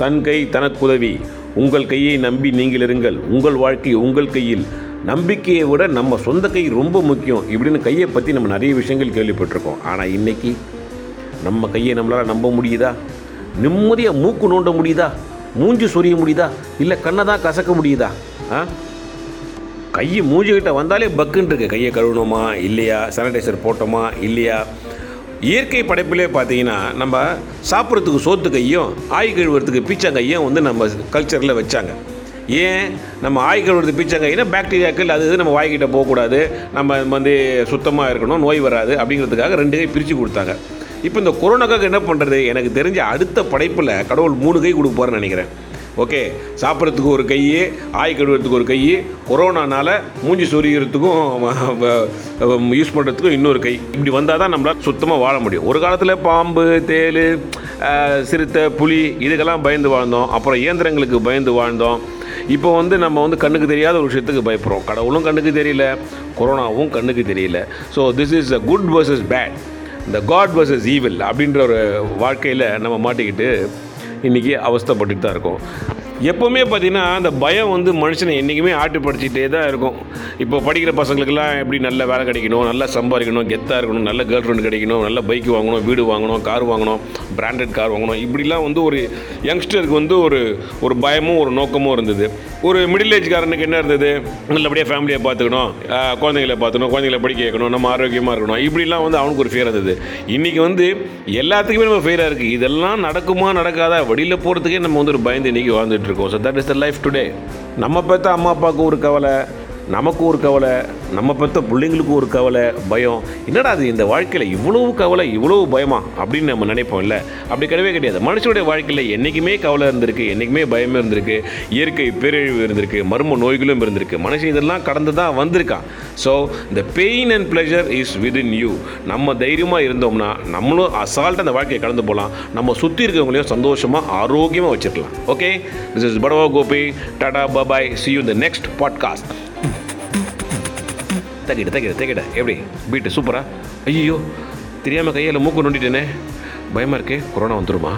தன் கை தனக்குதவி. உங்கள் கையை நம்பி நீங்கள் இருங்கள். உங்கள் வாழ்க்கை உங்கள் கையில். நம்பிக்கையை விட நம்ம சொந்த கை ரொம்ப முக்கியம். இப்படின்னு கையை பற்றி நம்ம நிறைய விஷயங்கள் கேள்விப்பட்டிருக்கோம். ஆனால் இன்னைக்கு நம்ம கையை நம்மளால் நம்ப முடியுதா? நிம்மதியாக மூக்கு நோண்ட முடியுதா? மூஞ்சி சொரிய முடியுதா? இல்லை கண்ணை தான் கசக்க முடியுதா? ஆ? கையை மூஞ்சிக்கிட்ட வந்தாலே பக்குன்னு இருக்கு. கையை கழுவணுமா? இல்லையா? சானிடைசர் போட்டோமா? இல்லையா? இயற்கை படைப்பிலே பார்த்தீங்கன்னா நம்ம சாப்பிட்றதுக்கு சோத்து கையும் ஆய் கழுவுறதுக்கு பீச்சங்கையும் வந்து நம்ம கல்ச்சரில் வச்சாங்க. ஏன்? நம்ம ஆய் கழுவுறது பீச்சங்கைனா பாக்டீரியாக்கள் அது இது நம்ம வாய்கிட்ட போகக்கூடாது. நம்ம வந்து சுத்தமாக இருக்கணும் நோய் வராது அப்படிங்கிறதுக்காக ரெண்டு கை பிரித்து கொடுத்தாங்க. இப்போ இந்த கொரோனாக்காக என்ன பண்ணுறது எனக்கு தெரிஞ்ச அடுத்த படைப்பில் கடவுள் மூணு கை கொடுப்பாருன்னு நினைக்கிறேன். ஓகே சாப்பிட்றதுக்கு ஒரு கை ஆய் கழுவுறதுக்கு ஒரு கை கொரோனானால மூஞ்சி சொரிகிறதுக்கும் யூஸ் பண்ணுறதுக்கும் இன்னொரு கை. இப்படி வந்தால் தான் நம்மளால் சுத்தமாக வாழ முடியும். ஒரு காலத்தில் பாம்பு தேள் சிறுத்தை புலி இதுக்கெல்லாம் பயந்து வாழ்ந்தோம். அப்புறம் இயந்திரங்களுக்கு பயந்து வாழ்ந்தோம். இப்போ வந்து நம்ம வந்து கண்ணுக்கு தெரியாத ஒரு விஷயத்துக்கு பயப்படுறோம். கடவுளும் கண்ணுக்கு தெரியல கொரோனாவும் கண்ணுக்கு தெரியல. So this is a good versus bad இந்த காட் வர்சஸ் ஈவில் அப்படின்ற ஒரு வாழ்க்கையில் நம்ம மாட்டிக்கிட்டு இன்றைக்கி அவஸ்தைப்பட்டுட்டு தான் இருக்கோம். எப்போவுமே பார்த்திங்கன்னா அந்த பயம் வந்து மனுஷனை என்றைக்குமே ஆட்டுப்படுத்திட்டே தான் இருக்கும். இப்போ படிக்கிற பசங்களுக்கெல்லாம் எப்படி நல்ல வேலை கிடைக்கணும் நல்லா சம்பாதிக்கணும் கெத்தாக இருக்கணும் நல்ல கேர்ள் ஃப்ரெண்டு கிடைக்கணும் நல்ல பைக் வாங்கணும் வீடு வாங்கணும் கார் வாங்கணும் பிராண்டட் கார் வாங்கணும் இப்படிலாம் வந்து ஒரு யங்ஸ்டருக்கு வந்து ஒரு ஒரு பயமும் ஒரு நோக்கமும் இருந்தது. ஒரு மிடில் ஏஜ்காரனுக்கு என்ன இருந்தது? நல்லபடியாக ஃபேமிலியை பார்த்துக்கணும் குழந்தைங்களை பார்த்துக்கணும் குழந்தைங்களை படிக்க வைக்கணும் நம்ம ஆரோக்கியமாக இருக்கணும் இப்படிலாம் வந்து அவனுக்கு ஒரு ஃபியர் இருந்தது. இன்றைக்கி வந்து எல்லாத்துக்குமே நம்ம ஃபெயிலாக இருக்குது இதெல்லாம் நடக்குமா நடக்காதா வெளியில் போகிறதுக்கே நம்ம வந்து ஒரு பயந்து இன்றைக்கி வாழ்ந்துட்டு இருக்கோம். So that is the life today நம்ம பார்த்தா அம்மா அப்பாவுக்கு ஒரு கவலை. நமக்கு ஒரு கவலை நம்ம பெற்ற பிள்ளைங்களுக்கு ஒரு கவலை பயம். என்னடா அது இந்த வாழ்க்கையில் இவ்வளவு கவலை இவ்வளவு பயமா? அப்படின்னு நம்ம நினைப்போம் இல்லை. அப்படி கிடையவே கிடையாது. மனுஷனுடைய வாழ்க்கையில் என்றைக்குமே கவலை இருந்திருக்கு என்றைக்குமே பயமே இருந்திருக்கு இயற்கை பேரழிவு இருந்திருக்கு மர்ம நோய்களும் இருந்திருக்கு. மனுஷன் இதெல்லாம் கடந்து தான் வந்திருக்கான். ஸோ இந்த pain and pleasure is within you நம்ம தைரியமாக இருந்தோம்னா நம்மளும் அசால்ட்டாக அந்த வாழ்க்கையை கடந்து போகலாம் நம்ம சுற்றி இருக்கிறவங்களையும் சந்தோஷமாக ஆரோக்கியமாக வச்சுக்கலாம். Okay this is Badava Gopi tata bye bye see you the next podcast தகிடு தகிடு தகிட எப்படி? பீட்டு சூப்பரா ஐயோ தெரியாமல் கையில் மூக்கு நோண்டிட்டேனே. பயமாக இருக்கே கொரோனா வந்துருமா?